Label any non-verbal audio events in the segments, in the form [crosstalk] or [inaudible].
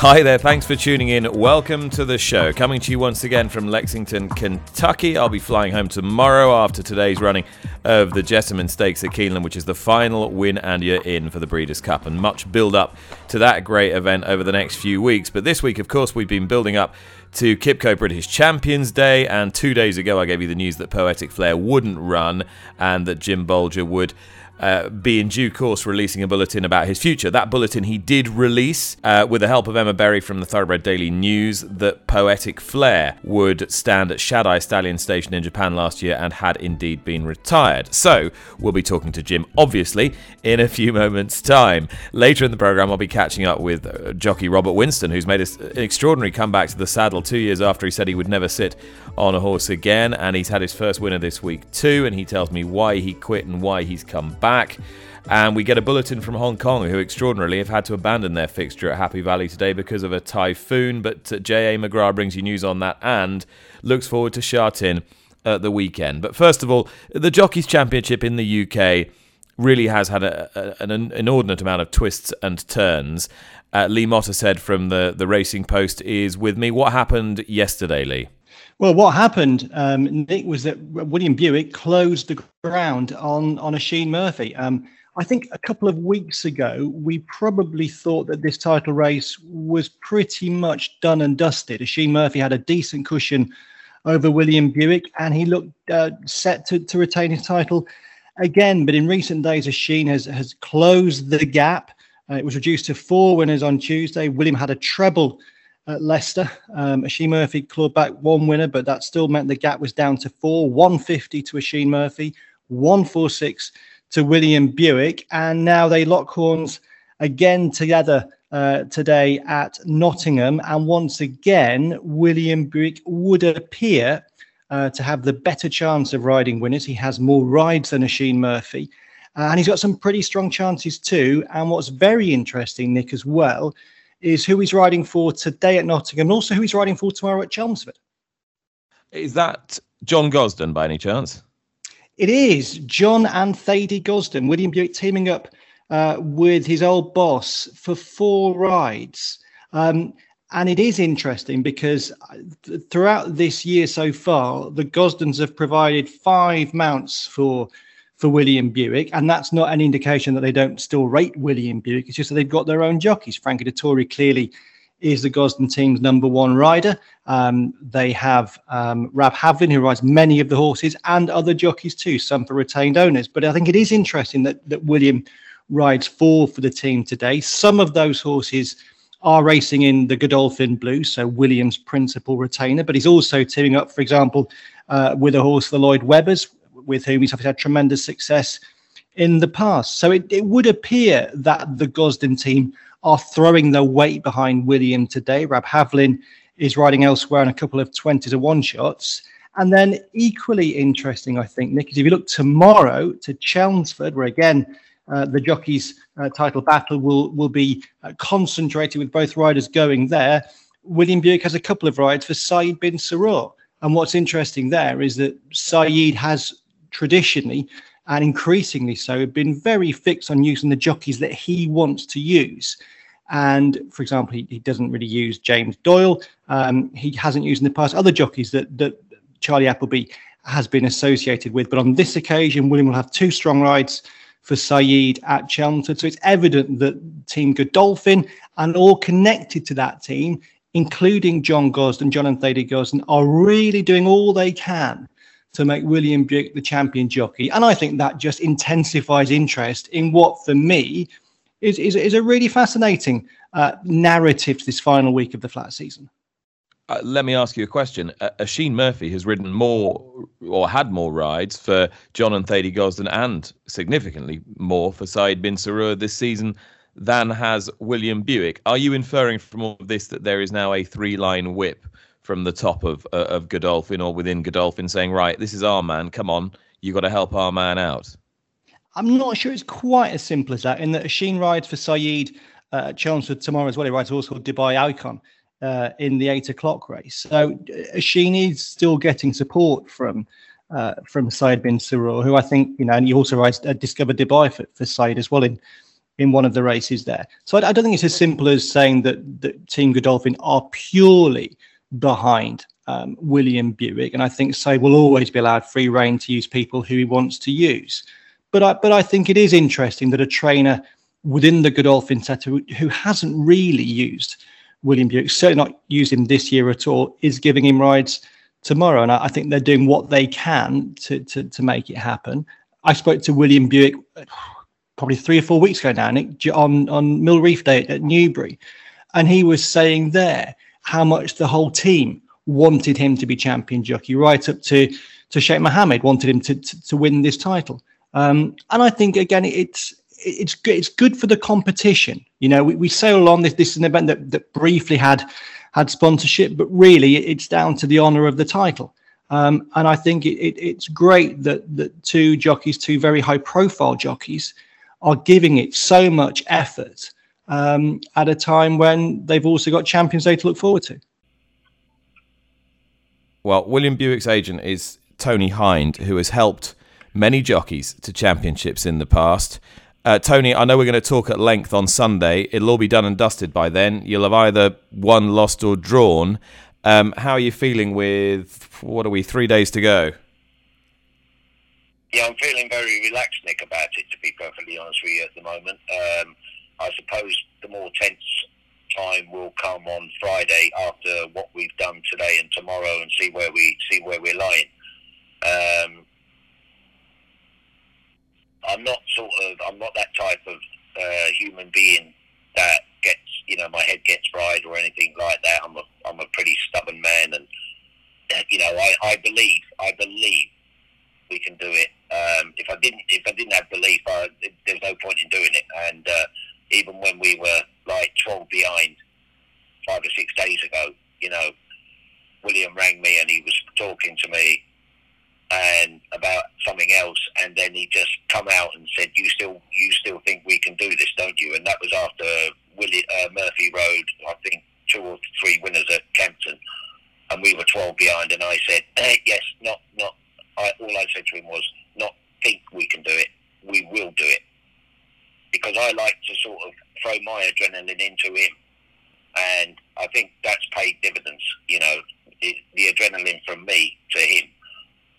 Hi there, thanks for tuning in. Welcome to the show. Coming to you once again from Lexington, Kentucky. I'll be flying home tomorrow after today's running of the Jessamine Stakes at Keeneland, which is the final win and you're in for the Breeders' Cup. And much build up to that great event over the next few weeks. But this week, of course, we've been building up to QIPCO British Champions Day. And two days ago, I gave you the news that Poetic Flair wouldn't run and that Jim Bolger would uh, be in due course releasing a bulletin about his future. That bulletin he did release uh, with the help of Emma Berry from the Thoroughbred Daily News that Poetic Flair would stand at Shadai Stallion Station in Japan last year and had indeed been retired. So we'll be talking to Jim, obviously, in a few moments' time. Later in the programme, I'll be catching up with uh, jockey Robert Winston, who's made an extraordinary comeback to the saddle two years after he said he would never sit on a horse again, and he's had his first winner this week too, and he tells me why he quit and why he's come back. And we get a bulletin from Hong Kong, who extraordinarily have had to abandon their fixture at Happy Valley today because of a typhoon. But uh, J.A. McGrath brings you news on that and looks forward to Sha Tin at the weekend. But first of all, the Jockeys Championship in the UK really has had a, a, an inordinate amount of twists and turns. Uh, Lee Mottershead from the, the Racing Post is with me. What happened yesterday, Lee? Well, what happened, um, Nick, was that William Buick closed the ground on on Oisin Murphy. Um, I think a couple of weeks ago, we probably thought that this title race was pretty much done and dusted. Oisin Murphy had a decent cushion over William Buick, and he looked uh, set to, to retain his title again. But in recent days, Oisin has has closed the gap. Uh, it was reduced to four winners on Tuesday. William had a treble at Leicester. Um, Murphy clawed back one winner, but that still meant the gap was down to four 150 to Oisin Murphy, 146 to William Buick. And now they lock horns again together uh, today at Nottingham. And once again, William Buick would appear uh, to have the better chance of riding winners. He has more rides than Oisin Murphy. And he's got some pretty strong chances too. And what's very interesting, Nick, as well, is who he's riding for today at Nottingham and also who he's riding for tomorrow at Chelmsford. Is that John Gosden by any chance? It is John and Thady Gosden. William Buick teaming up uh, with his old boss for four rides. Um, and it is interesting because uh, throughout this year so far, the Gosdens have provided five mounts for for William Buick, and that's not an indication that they don't still rate William Buick. It's just that they've got their own jockeys. Frankie Dettori clearly is the Gosden team's number one rider. Um, they have um, Rab Havlin, who rides many of the horses, and other jockeys too, some for retained owners. But I think it is interesting that that William rides four for the team today. Some of those horses are racing in the Godolphin Blue, so Williams' principal retainer, but he's also teaming up, for example, uh, with a horse, the Lloyd Webbers, with whom he's had tremendous success in the past. So it, it would appear that the Gosden team are throwing their weight behind William today. Rab Havlin is riding elsewhere in a couple of 20 to 1 shots. And then equally interesting, I think, Nick, is if you look tomorrow to Chelmsford, where again uh, the jockeys' uh, title battle will will be uh, concentrated with both riders going there. William Buick has a couple of rides for Saeed bin Suroor. And what's interesting there is that Saeed has traditionally and increasingly so have been very fixed on using the jockeys that he wants to use. And for example, he, he doesn't really use James Doyle. Um, he hasn't used in the past other jockeys that, that Charlie Appleby has been associated with. But on this occasion, William will have two strong rides for Saeed at Chelmsford. So it's evident that Team Godolphin and all connected to that team, including John Gosden, John and Thady Gosden, are really doing all they can to make William Buick the champion jockey. And I think that just intensifies interest in what, for me, is, is, is a really fascinating uh, narrative to this final week of the flat season. Uh, let me ask you a question. Uh, Oisin Murphy has ridden more or had more rides for John and Thady Gosden and significantly more for Saeed bin Suroor this season than has William Buick. Are you inferring from all of this that there is now a three-line whip from the top of uh, of Godolphin or within Godolphin saying, right, this is our man. Come on, you got to help our man out. I'm not sure it's quite as simple as that. In that Oisin rides for Saeed uh, Chelmsford tomorrow as well. He rides also Dubai Icon uh, in the eight o'clock race. So Oisin is still getting support from uh, from Saeed bin Suroor, who I think you know, and he also rides uh, Discover Dubai for, for Saeed as well in in one of the races there. So I, I don't think it's as simple as saying that that Team Godolphin are purely behind um, William Buick, and I think Saeed will always be allowed free rein to use people who he wants to use. But I, but I think it is interesting that a trainer within the Godolphin set who, who hasn't really used William Buick, certainly not used him this year at all, is giving him rides tomorrow. And I, I think they're doing what they can to, to, to make it happen. I spoke to William Buick [sighs] probably three or four weeks ago now, Nick, on, on Mill Reef Day at Newbury. And he was saying there how much the whole team wanted him to be champion jockey, right up to, to Sheikh Mohammed wanted him to, to, to win this title. Um, and I think again, it's it's good. It's good for the competition. You know, we, we sail on this. This is an event that, that briefly had had sponsorship, but really it's down to the honour of the title. Um, and I think it, it, it's great that that two jockeys, two very high profile jockeys, are giving it so much effort um, at a time when they've also got Champions Day to look forward to. Well, William Buick's agent is Tony Hind, who has helped many jockeys to championships in the past. Uh, Tony, I know we're going to talk at length on Sunday. It'll all be done and dusted by then. You'll have either won, lost, or drawn. Um, how are you feeling with what are we? Three days to go. Yeah, I'm feeling very relaxed, Nick, about it. To be perfectly honest with you, at the moment, um, I suppose the more tense time will come on Friday after what we've done today and tomorrow, and see where we see where we're lying. Um, I'm not sort of I'm not that type of uh, human being that gets you know my head gets fried or anything like that. I'm a I'm a pretty stubborn man, and [clears throat] you know I, I believe I believe we can do it. Um, if I didn't if I didn't have belief, I, there's no point in doing it. And uh, even when we were like 12 behind five or six days ago, you know, William rang me and he was talking to me and about something else, and then he just come out and said, "You still, think we can do this, don't you?" And that was after Willie, uh, Murphy rode, I think two or three winners at Kempton, and we were twelve behind. And I said, eh, "Yes, not, not." I, all I said to him was, "Not think we can do it. We will do it," because I like to sort of throw my adrenaline into him, and I think that's paid dividends. You know, it, the adrenaline from me to him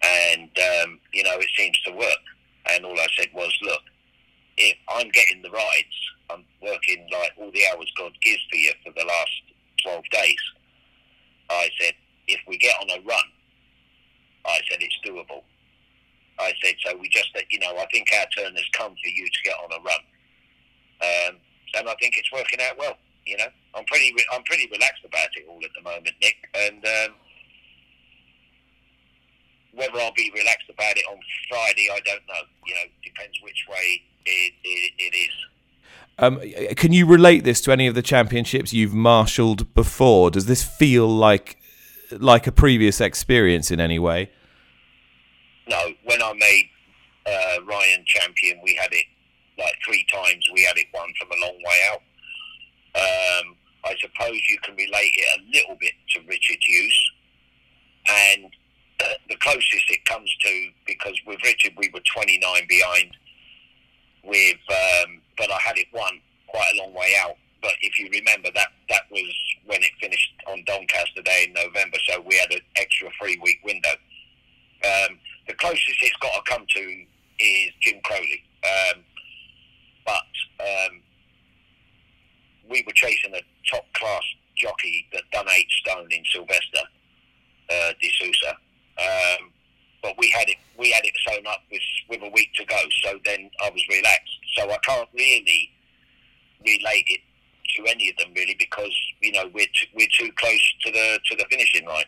and um, you know it seems to work. And all I said was, look, if I'm getting the rides, I'm working like all the hours God gives for you for the last 12 days. I said, if we get on a run, I said it's doable. I said, so we just, you know, I think our turn has come for you to get on a run, um, and I think it's working out well. You know, I'm pretty, I'm pretty relaxed about it all at the moment, Nick, and. Um, whether I'll be relaxed about it on Friday, I don't know. You know, depends which way it, it, it is. Um, can you relate this to any of the championships you've marshalled before? Does this feel like like a previous experience in any way? No. When I made uh, Ryan champion, we had it like three times. We had it won from a long way out. Um, I suppose you can relate it a little bit to Richard Hughes, and the closest it comes to because with Richard we were 29 behind. With um, but I had it won quite a long way out. But if you remember that that was when it finished on Doncaster Day in November, so we had an extra three week window. Um, the closest it's got to come to is Jim Crowley, um, but um, we were chasing a top class jockey that done eight stone in Silvestre uh, Sousa um, but we had it we had it sewn up with with a week to go, so then I was relaxed. So I can't really relate it to any of them really because you know we're too, we're too close to the to the finishing line.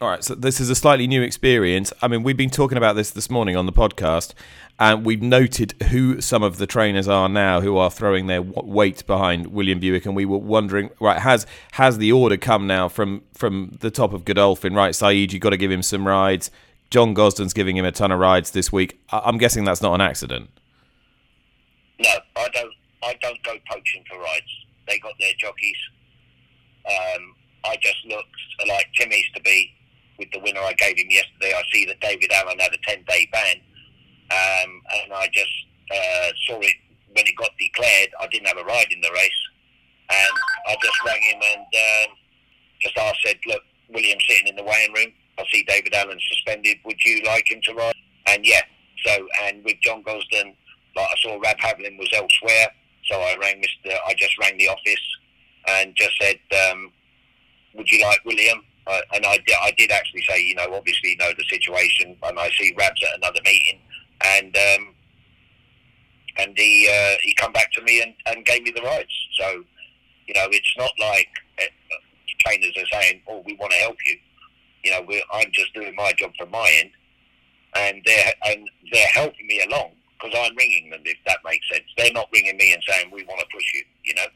All right, so this is a slightly new experience. I mean, we've been talking about this this morning on the podcast, and we've noted who some of the trainers are now who are throwing their weight behind William Buick, and we were wondering, right, has has the order come now from from the top of Godolphin? Right, Saeed, you've got to give him some rides. John Gosden's giving him a ton of rides this week. I'm guessing that's not an accident. No, I don't. I don't go poaching for rides. They got their jockeys. Um, I just looked like Tim Easterby to be with the winner I gave him yesterday. I see that David Allen had a 10 day ban, um, and I just uh, saw it when it got declared. I didn't have a ride in the race, and I just rang him and um, just asked, said, Look, William's sitting in the weighing room. I see David Allen suspended. Would you like him to ride? And yeah, so, and with John Gosden, like I saw Rab Havlin was elsewhere, so I rang Mr. I just rang the office and just said, um, Would you like William? Uh, and I, I did actually say, you know, obviously you know the situation, and I see Rabs at another meeting, and um, and he uh, he come back to me and, and gave me the rights. So, you know, it's not like uh, trainers are saying, "Oh, we want to help you." You know, I'm just doing my job from my end, and they're and they're helping me along because I'm ringing them. If that makes sense, they're not ringing me and saying, "We want to push you." You know.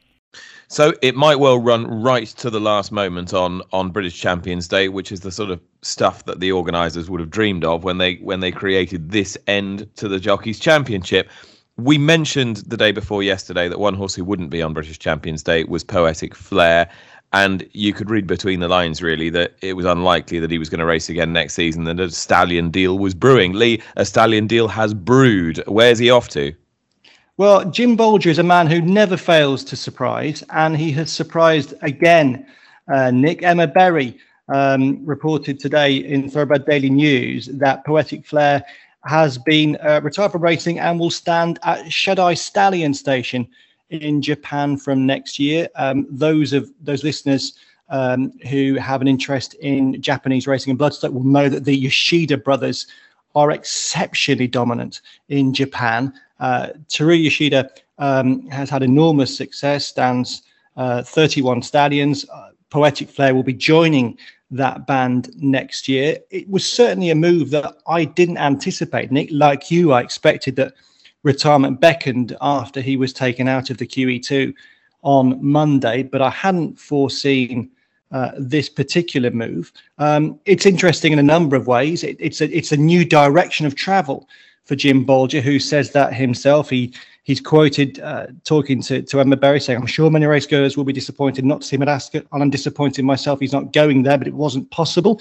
So it might well run right to the last moment on on British Champions Day, which is the sort of stuff that the organisers would have dreamed of when they when they created this end to the Jockeys Championship. We mentioned the day before yesterday that one horse who wouldn't be on British Champions Day was Poetic Flair, and you could read between the lines really that it was unlikely that he was going to race again next season. That a stallion deal was brewing. Lee, a stallion deal has brewed. Where's he off to? Well, Jim Bolger is a man who never fails to surprise, and he has surprised again. Uh, Nick Emma Berry um, reported today in Thoroughbred Daily News that Poetic Flair has been uh, retired from racing and will stand at Shadai Stallion Station in Japan from next year. Um, those of those listeners um, who have an interest in Japanese racing and bloodstock will know that the Yoshida brothers are exceptionally dominant in Japan. Uh, Teruya Yoshida um, has had enormous success, stands uh, 31 stallions. Uh, Poetic Flair will be joining that band next year. It was certainly a move that I didn't anticipate. Nick, like you, I expected that retirement beckoned after he was taken out of the QE2 on Monday, but I hadn't foreseen uh, this particular move. Um, it's interesting in a number of ways. It, it's a it's a new direction of travel for Jim Bolger, who says that himself. He he's quoted uh, talking to, to Emma Berry saying, "I'm sure many racegoers will be disappointed not to see him at Ascot, and I'm disappointed myself. He's not going there, but it wasn't possible."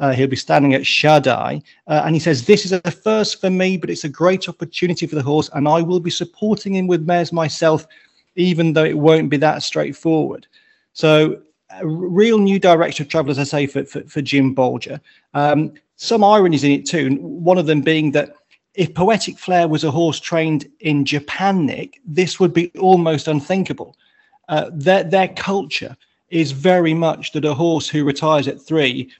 Uh, he'll be standing at Shadai. Uh, and he says, This is a first for me, but it's a great opportunity for the horse, and I will be supporting him with mares myself, even though it won't be that straightforward. So, a real new direction of travel, as I say, for, for, for Jim Bolger. Um, some ironies in it too. One of them being that if Poetic Flair was a horse trained in Japan, Nick, this would be almost unthinkable. Uh, their, their culture is very much that a horse who retires at three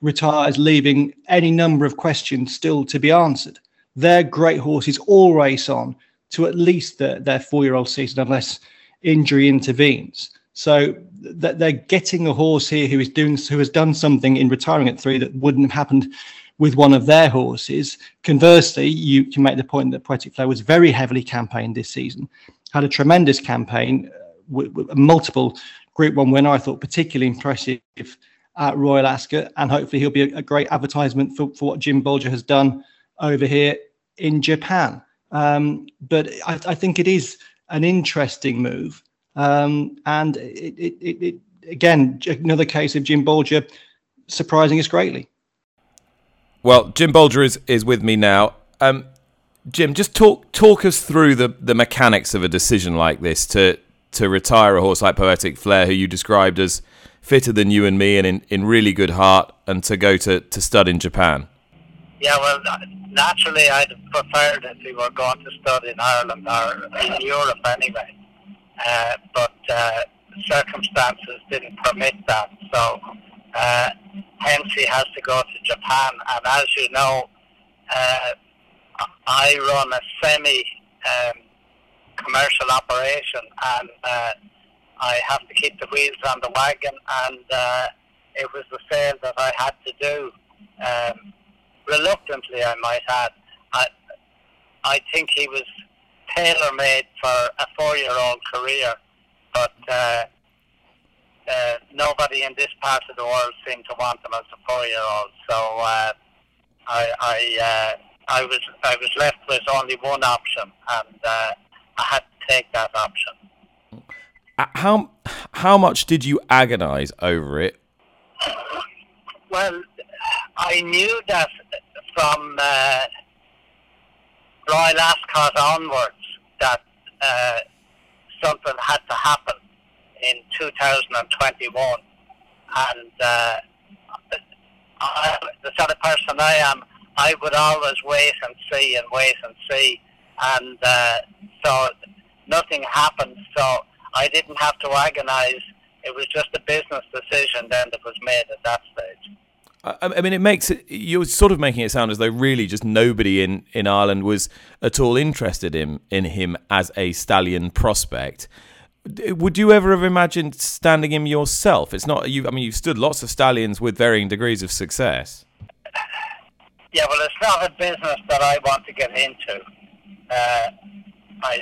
retires, leaving any number of questions still to be answered. Their great horses all race on to at least the, their four year old season, unless injury intervenes. So that they're getting a horse here who is doing who has done something in retiring at three that wouldn't have happened with one of their horses. Conversely, you can make the point that Poetic Flair was very heavily campaigned this season, had a tremendous campaign uh, with, with multiple Group One winner. I thought particularly impressive at Royal Ascot, and hopefully he'll be a, a great advertisement for, for what Jim Bolger has done over here in Japan. Um, but I, I, think it is an interesting move, um, and it, it, it, it, again another case of Jim Bolger surprising us greatly. Well, Jim Bolger is, is with me now. Um, Jim, just talk talk us through the, the mechanics of a decision like this to to retire a horse like Poetic Flair, who you described as fitter than you and me and in, in really good heart, and to go to, to stud in Japan. Yeah, well, naturally, I'd preferred if we were going to stud in Ireland or in Europe anyway. Uh, but uh, circumstances didn't permit that, so uh, hence he has to go to Japan. And as you know, uh, I run a semi um, commercial operation, and uh, I have to keep the wheels on the wagon, and uh, it was the sale that I had to do. Um, reluctantly, I might add. I, I think he was tailor made for a four year old career, but uh, nobody in this part of the world seemed to want them as a four year old. So uh, I, I, uh, I, was, I was left with only one option, and uh, I had to take that option. Uh, how how much did you agonise over it? Well, I knew that from uh, Royal Ascot onwards that uh, something had to happen in 2021, and uh, I, the sort of person I am, I would always wait and see and wait and see, and uh, so nothing happened. So I didn't have to agonise. It was just a business decision then that was made at that stage. I mean, it makes it. You're sort of making it sound as though really just nobody in, in Ireland was at all interested in in him as a stallion prospect. Would you ever have imagined standing him yourself? It's not you. I mean, you've stood lots of stallions with varying degrees of success. Yeah, well, it's not a business that I want to get into. Uh, I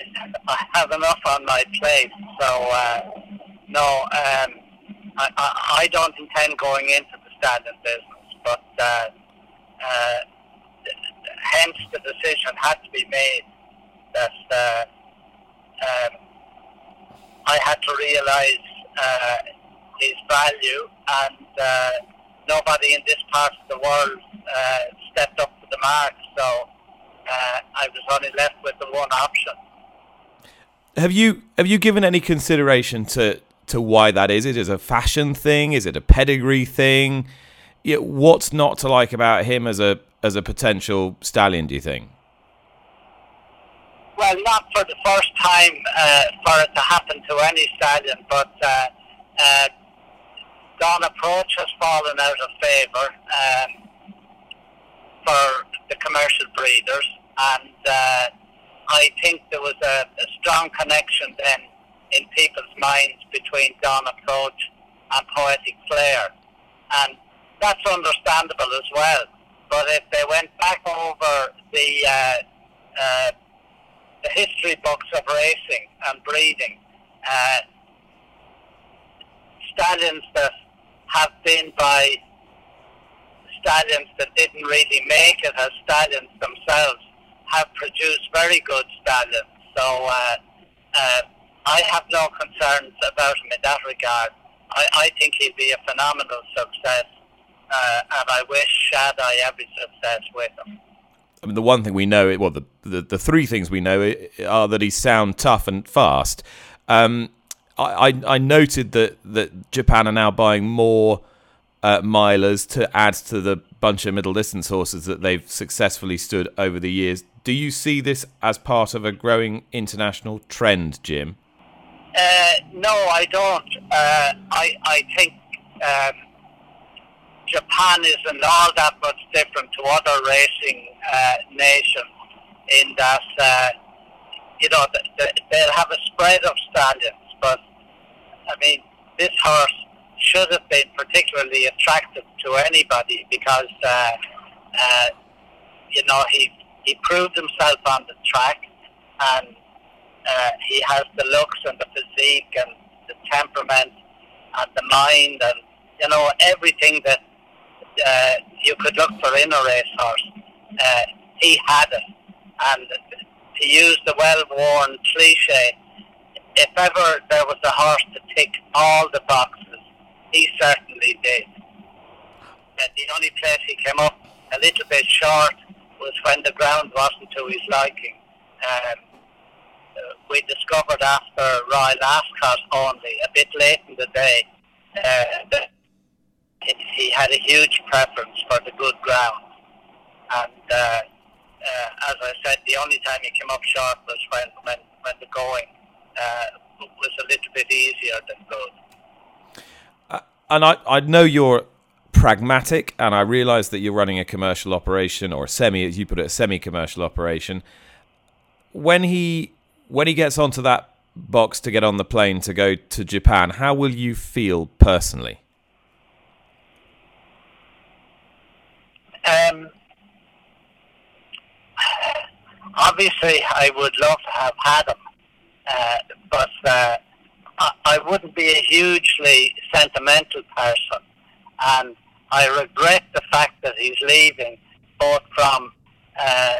I have enough on my plate, so uh, no, um, I, I I don't intend going into the stallion business. But uh, uh, hence the decision had to be made that uh, um, I had to realise uh, his value, and uh, nobody in this part of the world uh, stepped up to the mark. So uh, I was only left with the one option. Have you have you given any consideration to to why that is? Is it a fashion thing? Is it a pedigree thing? What's not to like about him as a as a potential stallion? Do you think? Well, not for the first time uh, for it to happen to any stallion, but uh, uh, Dawn Approach has fallen out of favour um, for the commercial breeders, and uh, I think there was a, a strong connection then in people's minds between Dawn Approach and Poetic Flair, and that's understandable as well. But if they went back over the uh, uh, the history books of racing and breeding, uh, stallions that have been by stallions that didn't really make it as stallions themselves have produced very good stallions. So uh, uh, I have no concerns about him in that regard. I, I think he'll be a phenomenal success, uh, and I wish Shadai every success with him. I mean, the one thing we know, well, the, the, the three things we know are that he's sound, tough, and fast. Um, I, I, I noted that, that Japan are now buying more uh, milers to add to the bunch of middle distance horses that they've successfully stood over the years. Do you see this as part of a growing international trend, Jim? Uh, no, I don't. Uh, I I think um, Japan isn't all that much different to other racing uh, nations in that uh, you know they'll have a spread of stallions, but I mean this horse should have been particularly attractive to anybody because uh, uh, you know he he proved himself on the track and uh, he has the looks and the physique and the temperament and the mind and you know everything that uh, you could look for in a racehorse. Uh, he had it, and to use the well-worn cliche, if ever there was a horse to tick all the boxes, he certainly did. And the only place he came up a little bit short was when the ground wasn't to his liking. Um, we discovered after Royal Ascot only, a bit late in the day, uh, that he had a huge preference for the good ground. And uh, uh, as I said, the only time he came up short was when, when, when the going uh, was a little bit easier than good. Uh, and I, I know you're pragmatic, and I realise that you're running a commercial operation or a semi, as you put it, a semi-commercial operation. When he when he gets onto that box to get on the plane to go to Japan, how will you feel personally? Um, obviously, I would love to have had him, uh, but uh, I, I wouldn't be a hugely sentimental person, and I regret the fact that he's leaving, both from uh,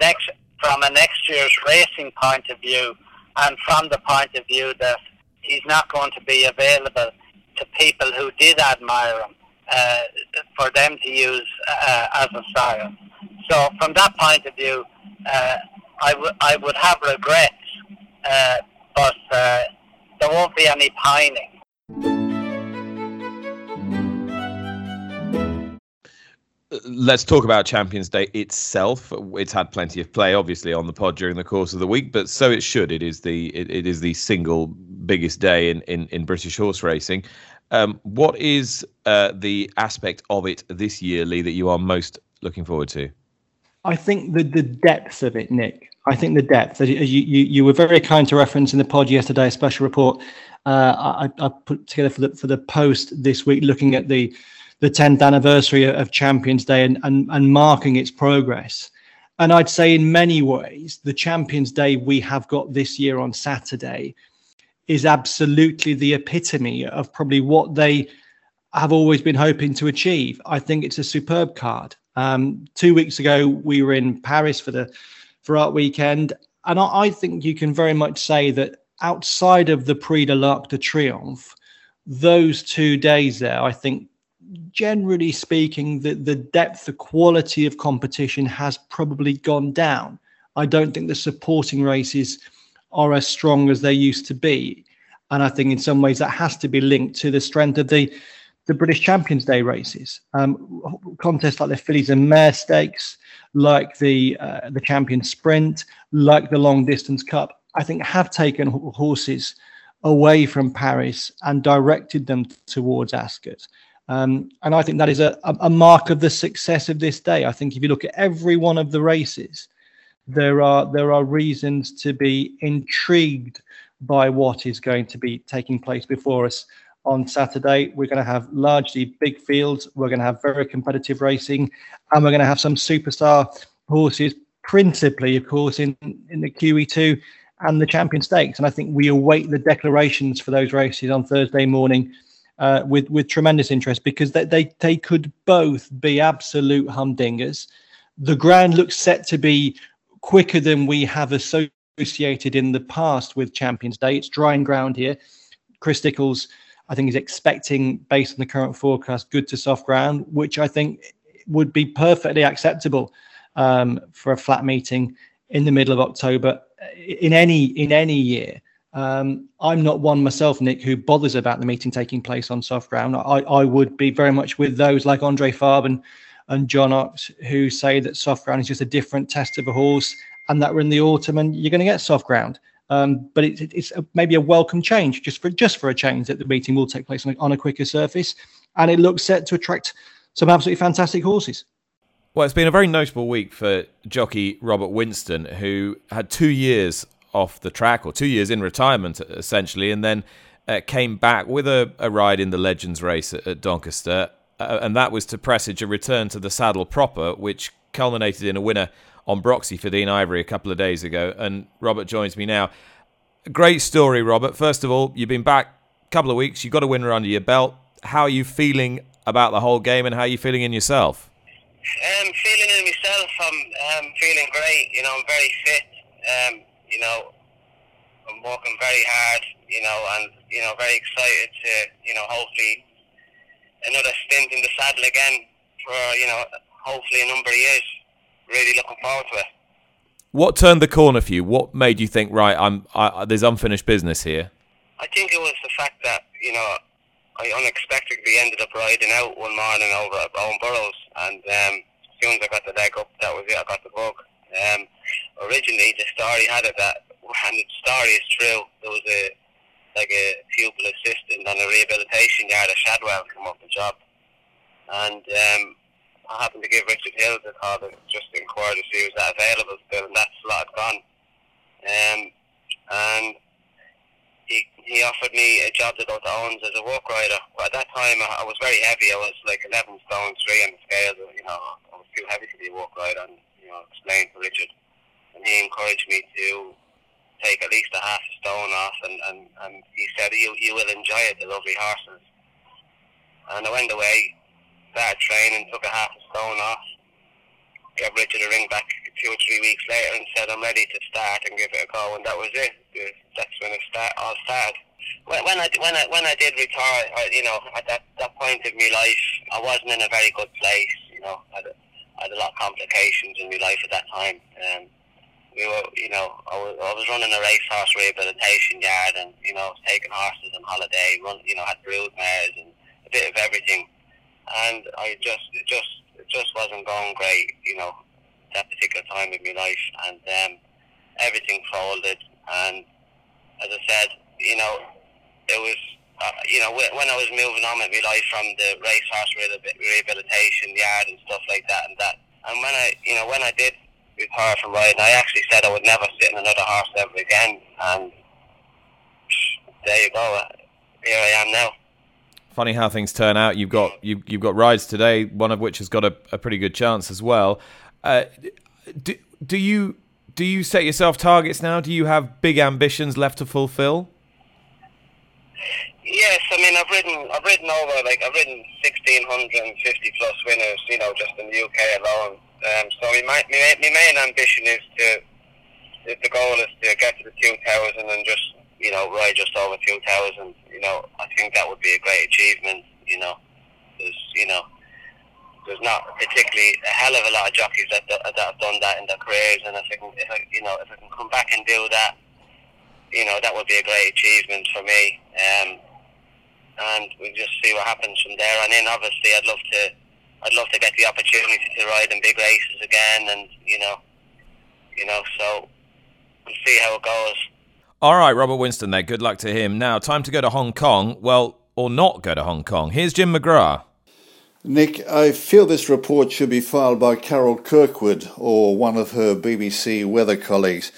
next from a next year's racing point of view, and from the point of view that he's not going to be available to people who did admire him uh, for them to use uh, as a style. So from that point of view, uh, I, w- I would have regrets, uh, but uh, there won't be any pining. Let's talk about Champions Day itself. It's had plenty of play, obviously, on the pod during the course of the week, but so it should. It is the it, it is the single biggest day in in, in British horse racing. Um, what is uh, the aspect of it this year, Lee, that you are most looking forward to? I think the the depth of it, Nick. I think the depth. As you you, you were very kind to reference in the pod yesterday, a special report uh, I, I, put together for the for the post this week, looking at the the 10th anniversary of Champions Day and, and, and marking its progress. And I'd say, in many ways, the Champions Day we have got this year on Saturday is absolutely the epitome of probably what they have always been hoping to achieve. I think it's a superb card. Um, two weeks ago, we were in Paris for the for Arc Weekend, and I, I think you can very much say that outside of the Prix de l'Arc de Triomphe, those two days there, I think generally speaking, the, the depth, the quality of competition has probably gone down. I don't think the supporting races are as strong as they used to be. And I think in some ways that has to be linked to the strength of the the British Champions Day races. Um, contests like the Fillies and Mare Stakes, like the uh, the Champion Sprint, like the Long Distance Cup, I think have taken horses away from Paris and directed them towards Ascot. Um, and I think that is a, a mark of the success of this day. I think if you look at every one of the races, there are there are reasons to be intrigued by what is going to be taking place before us on Saturday. We're going to have largely big fields. We're going to have very competitive racing, and we're going to have some superstar horses, principally, of course, in in the QE2 and the Champion Stakes. And I think we await the declarations for those races on Thursday morning uh, with with tremendous interest because they, they they could both be absolute humdingers. The ground looks set to be quicker than we have associated in the past with Champions Day. It's drying ground here. Chris Stickels, I think, is expecting, based on the current forecast, good to soft ground, which I think would be perfectly acceptable um, for a flat meeting in the middle of October in any in any year. Um, I'm not one myself, Nick, who bothers about the meeting taking place on soft ground. I, I would be very much with those like Andre Fabre and, John Oxx who say that soft ground is just a different test of a horse and that we're in the autumn and you're going to get soft ground. Um, but it, it's a, maybe a welcome change just for just for a change that the meeting will take place on a, on a quicker surface and it looks set to attract some absolutely fantastic horses. Well, it's been a very notable week for jockey Robert Winston, who had two years off the track, or two years in retirement, essentially, and then uh, came back with a, a, ride in the Legends race at, at Doncaster. Uh, and that was to presage a return to the saddle proper, which culminated in a winner on Broxy for Dean Ivory a couple of days ago. And Robert joins me now. Great story, Robert. First of all, you've been back a couple of weeks. You've got a winner under your belt. How are you feeling about the whole game, and how are you feeling in yourself? Um, feeling in myself, I'm um, feeling great. You know, I'm very fit. Um, you know, I'm working very hard. You know, and you know, very excited to you know, hopefully another stint in the saddle again for you know, hopefully a number of years. Really looking forward to it. What turned the corner for you? What made you think, right, I'm I, there's unfinished business here? I think it was the fact that you know I unexpectedly ended up riding out one morning over at Bowen Burrows, and um, as soon as I got the leg up, that was it. I got the bug. Um, originally, the story had it that, and the story is true. There was a like a pupil assistant on a rehabilitation yard at Shadwell come up the job, and um, I happened to give Richard Hill a call to just inquire to see was that available still, and that slot gone. Um, and he, he offered me a job to go to Owens as a walk rider. But at that time, I, I was very heavy. I was like 11 stone 3 on the scale. You know, I was too heavy to be a walk rider, and you know, explained to Richard, and he encouraged me to take at least a half a stone off, and, and, and he said, you, you will enjoy it, the lovely horses. And I went away, started training, took a half a stone off, gave Richard a ring back two or three weeks later and said, I'm ready to start and give it a go, and that was it. That's when it start, all started. When, I when I when I did retire, I, you know, at that, that point of my life, I wasn't in a very good place. You know, I had, I had a lot of complications in my life at that time. Um, we were, you know, I was, I was running a racehorse rehabilitation yard, and you know, taking horses on holiday, run, you know, had brood mares and a bit of everything, and I just, it just, it just wasn't going great, you know, that particular time in my life, and um, everything folded, and as I said, you know, it was. Uh, you know, when I was moving on with my life from the racehorse rehabilitation yard and stuff like that, and that, and when I, you know, when I did retire from riding. I actually said I would never sit in another horse ever again, and there you go. Here I am now. Funny how things turn out. You've got you, you've got rides today, one of which has got a, a pretty good chance as well. Uh, do, do you do you set yourself targets now? Do you have big ambitions left to fulfil? Yes, I mean I've ridden I've ridden over like I've ridden sixteen hundred and fifty plus winners, you know, just in the UK alone. Um, so my, my, my main ambition is to, the goal is to get to the 2000 and just, you know, ride just over 2000. You know, I think that would be a great achievement, you know. There's, you know, there's not particularly a hell of a lot of jockeys that, that, that have done that in their careers, and if I can, if I, you know, if I can come back and do that, you know, that would be a great achievement for me. Um, and we'll just see what happens from there. And then obviously, I'd love to I'd love to get the opportunity to ride in big races again, and you know, you know, so we'll see how it goes. All right, Robert Winston. There. Good luck to him. Now, time to go to Hong Kong. Well, or not go to Hong Kong. Here's Jim McGrath. Nick, I feel this report should be filed by Carol Kirkwood or one of her BBC weather colleagues,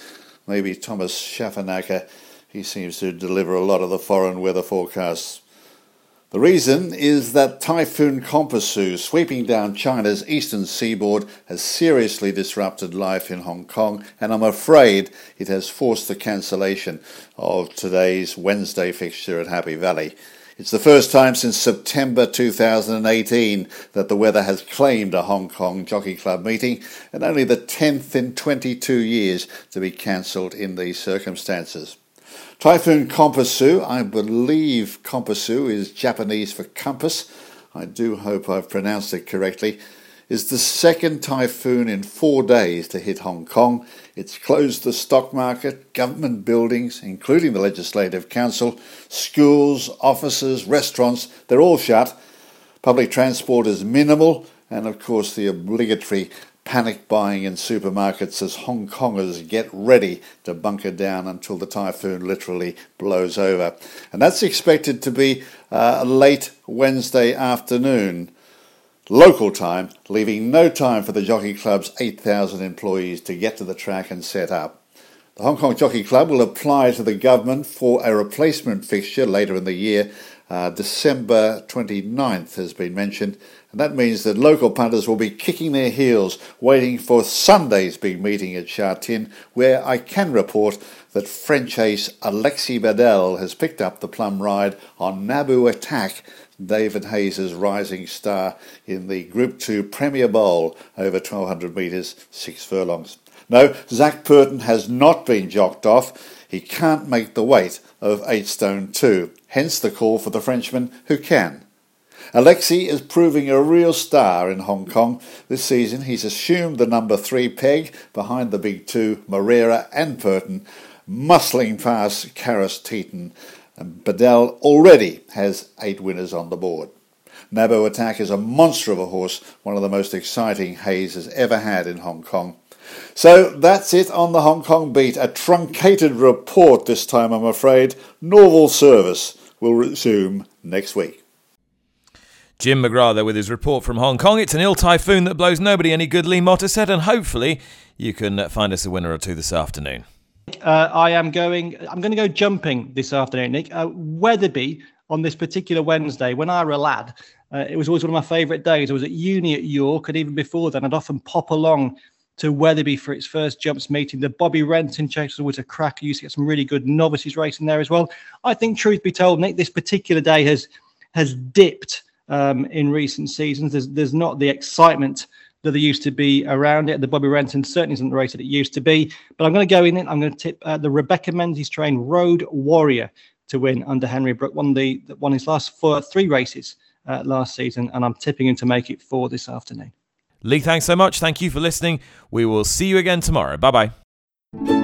maybe Thomas Schafernaker. He seems to deliver a lot of the foreign weather forecasts. The reason is that Typhoon Kompasu, sweeping down China's eastern seaboard, has seriously disrupted life in Hong Kong, and I'm afraid it has forced the cancellation of today's Wednesday fixture at Happy Valley. It's the first time since September 2018 that the weather has claimed a Hong Kong Jockey Club meeting, and only the 10th in 22 years to be cancelled in these circumstances. Typhoon Kompasu, I believe Kompasu is Japanese for compass. I do hope I've pronounced it correctly. Is the second typhoon in four days to hit Hong Kong. It's closed the stock market, government buildings, including the Legislative Council, schools, offices, restaurants, they're all shut. Public transport is minimal, and of course, the obligatory panic buying in supermarkets as Hong Kongers get ready to bunker down until the typhoon literally blows over. And that's expected to be uh, late Wednesday afternoon, local time, leaving no time for the Jockey Club's 8,000 employees to get to the track and set up. The Hong Kong Jockey Club will apply to the government for a replacement fixture later in the year. Uh, December 29th has been mentioned, and that means that local punters will be kicking their heels, waiting for Sunday's big meeting at Sha Tin, where I can report that French ace Alexis Badel has picked up the plum ride on Naboo Attack, David Hayes' rising star in the Group 2 Premier Bowl over 1200 metres, six furlongs. No, Zac Purton has not been jocked off. He can't make the weight of 8 stone 2, hence the call for the Frenchman who can. Alexi is proving a real star in Hong Kong this season. He's assumed the number three peg behind the big two, Moreira and Purton, muscling past Karis Teetan. And Badel already has eight winners on the board. Naboo Attack is a monster of a horse, one of the most exciting Hayes has ever had in Hong Kong. So that's it on the Hong Kong beat. A truncated report this time, I'm afraid. Normal service will resume next week. Jim McGrath there with his report from Hong Kong. It's an ill typhoon that blows nobody any good, Lee Mottershead, and hopefully you can uh, find us a winner or two this afternoon. Uh, I am going. I'm going to go jumping this afternoon, Nick. Uh, Wetherby on this particular Wednesday, when I were a lad, Uh, it was always one of my favourite days. I was at uni at York, and even before then, I'd often pop along to Wetherby for its first jumps meeting. The Bobby Renton chase was a cracker. You used to get some really good novices racing there as well. I think, truth be told, Nick, this particular day has has dipped um, in recent seasons. There's there's not the excitement that there used to be around it. The Bobby Renton certainly isn't the race that it used to be. But I'm going to go in it. I'm going to tip uh, the Rebecca Menzies train Road Warrior to win under Henry Brooke. Won the won his last four three races uh, last season, and I'm tipping him to make it four this afternoon. Lee, thanks so much. Thank you for listening. We will see you again tomorrow. Bye bye.